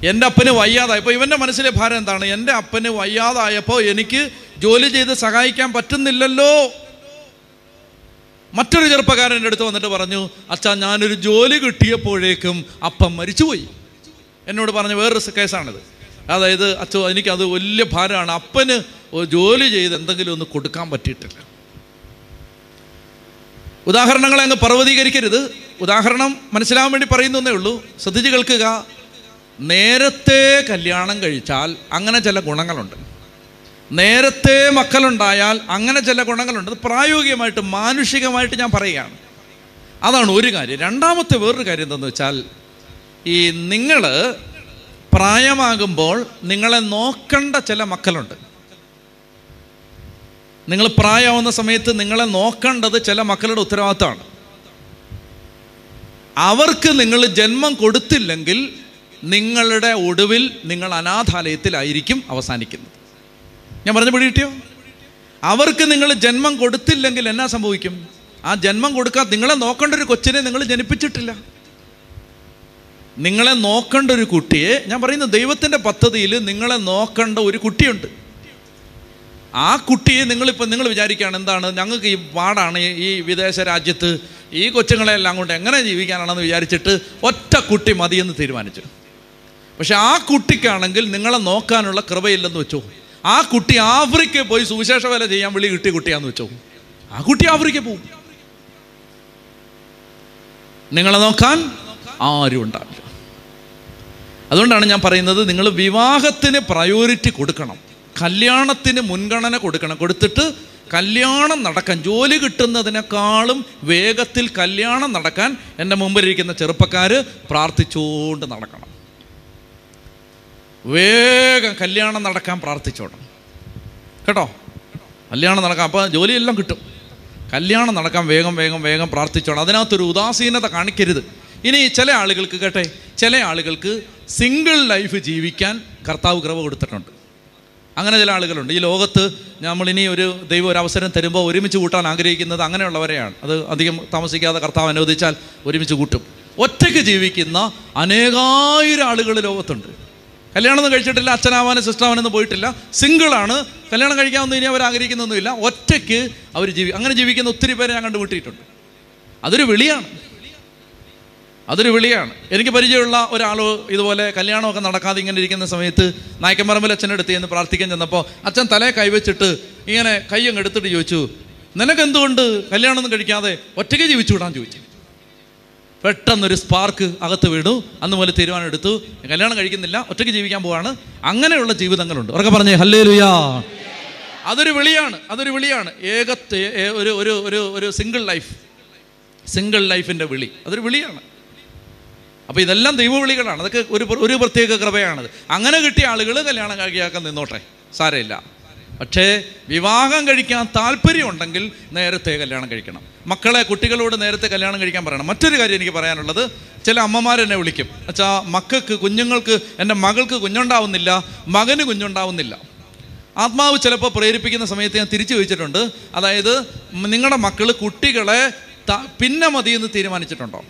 എന്റെ അപ്പന് വയ്യാതായി. ഇപ്പോൾ ഇവന്റെ മനസ്സിലെ ഭാരം എന്താണ്? എന്റെ അപ്പന് വയ്യാതായപ്പോൾ എനിക്ക് ജോലി ചെയ്ത് സഹായിക്കാൻ പറ്റുന്നില്ലല്ലോ. മറ്റൊരു ചെറുപ്പക്കാരൻ എന്റെ അടുത്ത് വന്നിട്ട് പറഞ്ഞു അച്ഛാ ഞാനൊരു ജോലി കിട്ടിയപ്പോഴേക്കും അപ്പം മരിച്ചുപോയി. എന്നോട് പറഞ്ഞ വേറൊരു കേസാണിത്. അതായത് അച്ഛോ എനിക്കത് വലിയ ഭാരമാണ്. അപ്പന് ജോലി ചെയ്ത് എന്തെങ്കിലും ഒന്ന് കൊടുക്കാൻ പറ്റിയിട്ടില്ല. ഉദാഹരണങ്ങളെ അങ്ങ് പർവതീകരിക്കരുത്. ഉദാഹരണം മനസ്സിലാവാൻ വേണ്ടി പറയുന്നേ ഉള്ളൂ. ശ്രദ്ധിച്ച് കേൾക്കുക. നേരത്തെ കല്യാണം കഴിച്ചാൽ അങ്ങനെ ചില ഗുണങ്ങളുണ്ട്. നേരത്തെ മക്കളുണ്ടായാൽ അങ്ങനെ ചില ഗുണങ്ങളുണ്ട്. അത് പ്രായോഗികമായിട്ട് മാനുഷികമായിട്ട് ഞാൻ പറയുകയാണ്. അതാണ് ഒരു കാര്യം. രണ്ടാമത്തെ വേറൊരു കാര്യം എന്താണെന്ന് വെച്ചാൽ ഈ നിങ്ങൾ പ്രായമാകുമ്പോൾ നിങ്ങളെ നോക്കേണ്ട ചില മക്കളുണ്ട്. നിങ്ങൾ പ്രായമാവുന്ന സമയത്ത് നിങ്ങളെ നോക്കേണ്ടത് ചില മക്കളുടെ ഉത്തരവാദിത്തമാണ്. അവർക്ക് നിങ്ങൾ ജന്മം കൊടുത്തില്ലെങ്കിൽ നിങ്ങളുടെ ഒടുവിൽ നിങ്ങൾ അനാഥാലയത്തിലായിരിക്കും അവസാനിക്കുന്നത്. ഞാൻ പറഞ്ഞ പിടി കിട്ടിയോ? അവർക്ക് നിങ്ങൾ ജന്മം കൊടുത്തില്ലെങ്കിൽ എന്നാ സംഭവിക്കും? ആ ജന്മം കൊടുക്കാൻ നിങ്ങളെ നോക്കേണ്ട ഒരു കൊച്ചിനെ നിങ്ങൾ ജനിപ്പിച്ചിട്ടില്ല. നിങ്ങളെ നോക്കേണ്ട ഒരു കുട്ടിയെ ഞാൻ പറയുന്ന ദൈവത്തിന്റെ പദ്ധതിയിൽ നിങ്ങളെ നോക്കേണ്ട ഒരു കുട്ടിയുണ്ട്. ആ കുട്ടിയെ നിങ്ങളിപ്പോൾ നിങ്ങൾ വിചാരിക്കുകയാണ് എന്താണ്? ഞങ്ങൾക്ക് ഈ പാടാണ് ഈ- വിദേശ രാജ്യത്ത് ഈ കൊച്ചുങ്ങളെല്ലാം കൊണ്ട് എങ്ങനെ ജീവിക്കാനാണെന്ന് വിചാരിച്ചിട്ട് ഒറ്റ കുട്ടി മതിയെന്ന് തീരുമാനിച്ചു. പക്ഷെ ആ കുട്ടിക്കാണെങ്കിൽ നിങ്ങളെ നോക്കാനുള്ള കൃപയില്ലെന്ന് വെച്ചോ. ആ കുട്ടി ആഫ്രിക്കയിൽ പോയി സുവിശേഷ വേല ചെയ്യാൻ വിളി കിട്ടിയ കുട്ടിയാന്ന് വെച്ചോ. ആ കുട്ടി ആഫ്രിക്കയിൽ പോകും നിങ്ങളെ നോക്കാൻ ആരും ഉണ്ടാവില്ല. അതുകൊണ്ടാണ് ഞാൻ പറയുന്നത് നിങ്ങൾ വിവാഹത്തിന് പ്രയോറിറ്റി കൊടുക്കണം. കല്യാണത്തിന് മുൻഗണന കൊടുക്കണം. കൊടുത്തിട്ട് കല്യാണം നടക്കാൻ ജോലി കിട്ടുന്നതിനേക്കാളും വേഗത്തിൽ കല്യാണം നടക്കാൻ എന്റെ മുമ്പിലിരിക്കുന്ന ചെറുപ്പക്കാർ പ്രാർത്ഥിച്ചുകൊണ്ട് നടക്കണം. വേഗം കല്യാണം നടക്കാൻ പ്രാർത്ഥിച്ചോണം. കേട്ടോ? കല്യാണം നടക്കാം അപ്പോൾ ജോലിയെല്ലാം കിട്ടും. കല്യാണം നടക്കാൻ വേഗം വേഗം വേഗം പ്രാർത്ഥിച്ചോണം. അതിനകത്തൊരു ഉദാസീനത കാണിക്കരുത്. ഇനി ചില ആളുകൾക്ക് കേട്ടെ ചില ആളുകൾക്ക് സിംഗിൾ ലൈഫ് ജീവിക്കാൻ കർത്താവ് കൃപ കൊടുത്തിട്ടുണ്ട്. അങ്ങനെ ചില ആളുകളുണ്ട്. ഈ ലോകത്ത് നമ്മളിനി ഒരു ദൈവം ഒരു അവസരം തരുമ്പോൾ ഒരുമിച്ച് കൂട്ടാൻ ആഗ്രഹിക്കുന്നത് അങ്ങനെയുള്ളവരെയാണ്. അത് അധികം താമസിക്കാതെ കർത്താവ് അനുവദിച്ചാൽ ഒരുമിച്ച് കൂട്ടും. ഒറ്റയ്ക്ക് ജീവിക്കുന്ന അനേകായിരം ആളുകൾ ലോകത്തുണ്ട്. കല്യാണം കഴിച്ചിട്ടില്ല അച്ഛനാവാനും സിസ്റ്ററാവാനൊന്നും പോയിട്ടില്ല. സിംഗിളാണ് കല്യാണം കഴിക്കാമെന്ന് ഇനി അവർ ആഗ്രഹിക്കുന്നൊന്നുമില്ല. ഒറ്റയ്ക്ക് അവർ ജീവി അങ്ങനെ ജീവിക്കുന്ന ഒത്തിരി പേരെ ഞാൻ കണ്ടുമുട്ടിയിട്ടുണ്ട്. അതൊരു വിളിയാണ്. അതൊരു വിളിയാണ്. എനിക്ക് പരിചയമുള്ള ഒരാൾ ഇതുപോലെ കല്യാണമൊക്കെ നടക്കാതെ ഇങ്ങനെ ഇരിക്കുന്ന സമയത്ത് നായ്ക്കമ്പറമ്പിൽ അച്ഛന്റെ അടുത്ത് ചെന്ന് പ്രാർത്ഥിക്കാൻ ചെന്നപ്പോൾ അച്ഛൻ തലയെ കൈവച്ചിട്ട് ഇങ്ങനെ കൈ അങ്ങ് എടുത്തിട്ട് ചോദിച്ചു നിനക്ക് എന്തുകൊണ്ട് കല്യാണമൊന്നും കഴിക്കാതെ ഒറ്റയ്ക്ക് ജീവിച്ചു വിടാൻ ചോദിച്ചു? പെട്ടെന്നൊരു സ്പാർക്ക് അകത്ത് വീണു. അന്ന് പോലെ തീരുമാനം എടുത്തു കല്യാണം കഴിക്കുന്നില്ല. ഒറ്റയ്ക്ക് ജീവിക്കാൻ പോവാണ്. അങ്ങനെയുള്ള ജീവിതങ്ങളുണ്ട്. ഉറക്കെ പറഞ്ഞേ ഹല്ലേ ലുയാ അതൊരു വിളിയാണ്. അതൊരു വിളിയാണ്. ഏകത്തെ ഒരു ഒരു ഒരു ഒരു സിംഗിൾ ലൈഫ് സിംഗിൾ ലൈഫിന്റെ വിളി. അതൊരു വിളിയാണ്. അപ്പോൾ ഇതെല്ലാം ദൈവവിളികളാണ്. അതൊക്കെ ഒരു ഒരു പ്രത്യേക കൃപയാണത്. അങ്ങനെ കിട്ടിയ ആളുകൾ കല്യാണം കഴിക്കാൻ നിന്നോട്ടെ. സാരമില്ല. പക്ഷേ വിവാഹം കഴിക്കാൻ താല്പര്യമുണ്ടെങ്കിൽ നേരത്തെ കല്യാണം കഴിക്കണം. മക്കളെ കുട്ടികളോട് നേരത്തെ കല്യാണം കഴിക്കാൻ പറയണം. മറ്റൊരു കാര്യം എനിക്ക് പറയാനുള്ളത് ചില അമ്മമാരെന്നെ വിളിക്കും. അച്ഛാ മക്കൾക്ക് കുഞ്ഞുങ്ങൾക്ക് എന്റെ മകൾക്ക് കുഞ്ഞുണ്ടാവുന്നില്ല മകന് കുഞ്ഞുണ്ടാവുന്നില്ല. ആത്മാവ് ചിലപ്പോൾ പ്രേരിപ്പിക്കുന്ന സമയത്ത് ഞാൻ തിരിച്ചു ചോദിച്ചിട്ടുണ്ട്. അതായത് നിങ്ങളുടെ മക്കൾ കുട്ടികളെ പിന്നെ എന്ന് തീരുമാനിച്ചിട്ടുണ്ടോ?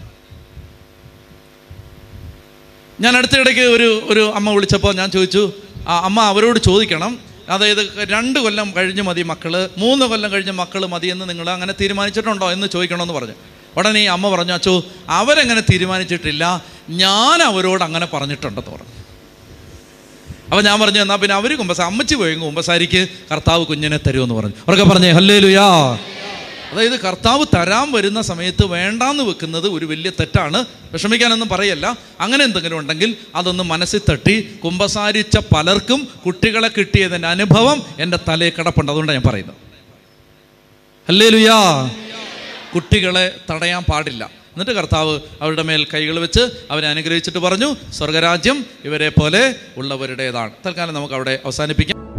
ഞാൻ അടുത്തിടയ്ക്ക് ഒരു ഒരു അമ്മ വിളിച്ചപ്പോൾ ഞാൻ ചോദിച്ചു അമ്മ അവരോട് ചോദിക്കണം അതായത് രണ്ട് കൊല്ലം കഴിഞ്ഞ് മതി മക്കൾ മൂന്ന് കൊല്ലം കഴിഞ്ഞ് മക്കൾ മതി എന്ന് നിങ്ങൾ അങ്ങനെ തീരുമാനിച്ചിട്ടുണ്ടോ എന്ന് ചോദിക്കണമെന്ന് പറഞ്ഞു. ഉടനെ ഈ അമ്മ പറഞ്ഞു അച്ചു അവരങ്ങനെ തീരുമാനിച്ചിട്ടില്ല. ഞാൻ അവരോട് അങ്ങനെ പറഞ്ഞിട്ടുണ്ടെന്ന് പറഞ്ഞു. അപ്പോൾ ഞാൻ പറഞ്ഞു എന്നാൽ പിന്നെ അവർ കുമ്പസാരി അമ്മച്ചി പോയെങ്കിൽ കുമ്പസാരിക്ക് കർത്താവ് കുഞ്ഞിനെ തരുമെന്ന് പറഞ്ഞു. അവർക്ക് പറഞ്ഞേ ഹല്ലേ ലുയാ അതായത് കർത്താവ് തരാൻ വരുന്ന സമയത്ത് വേണ്ടാന്ന് വെക്കുന്നത് ഒരു വലിയ തെറ്റാണ്. വിഷമിക്കാനൊന്നും പറയല്ല. അങ്ങനെ എന്തെങ്കിലും ഉണ്ടെങ്കിൽ അതൊന്ന് മനസ്സിൽ തട്ടി കുമ്പസാരിച്ച പലർക്കും കുട്ടികളെ കിട്ടിയതിന്റെ അനുഭവം എന്റെ തലയിൽ കിടപ്പുണ്ട്. അതുകൊണ്ടാണ് ഞാൻ പറയുന്നത്. അല്ലേ ലുയാ കുട്ടികളെ തടയാൻ പാടില്ല. എന്നിട്ട് കർത്താവ് അവരുടെ മേൽ കൈകൾ വെച്ച് അവരെ അനുഗ്രഹിച്ചിട്ട് പറഞ്ഞു സ്വർഗരാജ്യം ഇവരെ പോലെ ഉള്ളവരുടേതാണ്. തൽക്കാലം നമുക്ക് അവിടെ അവസാനിപ്പിക്കാം.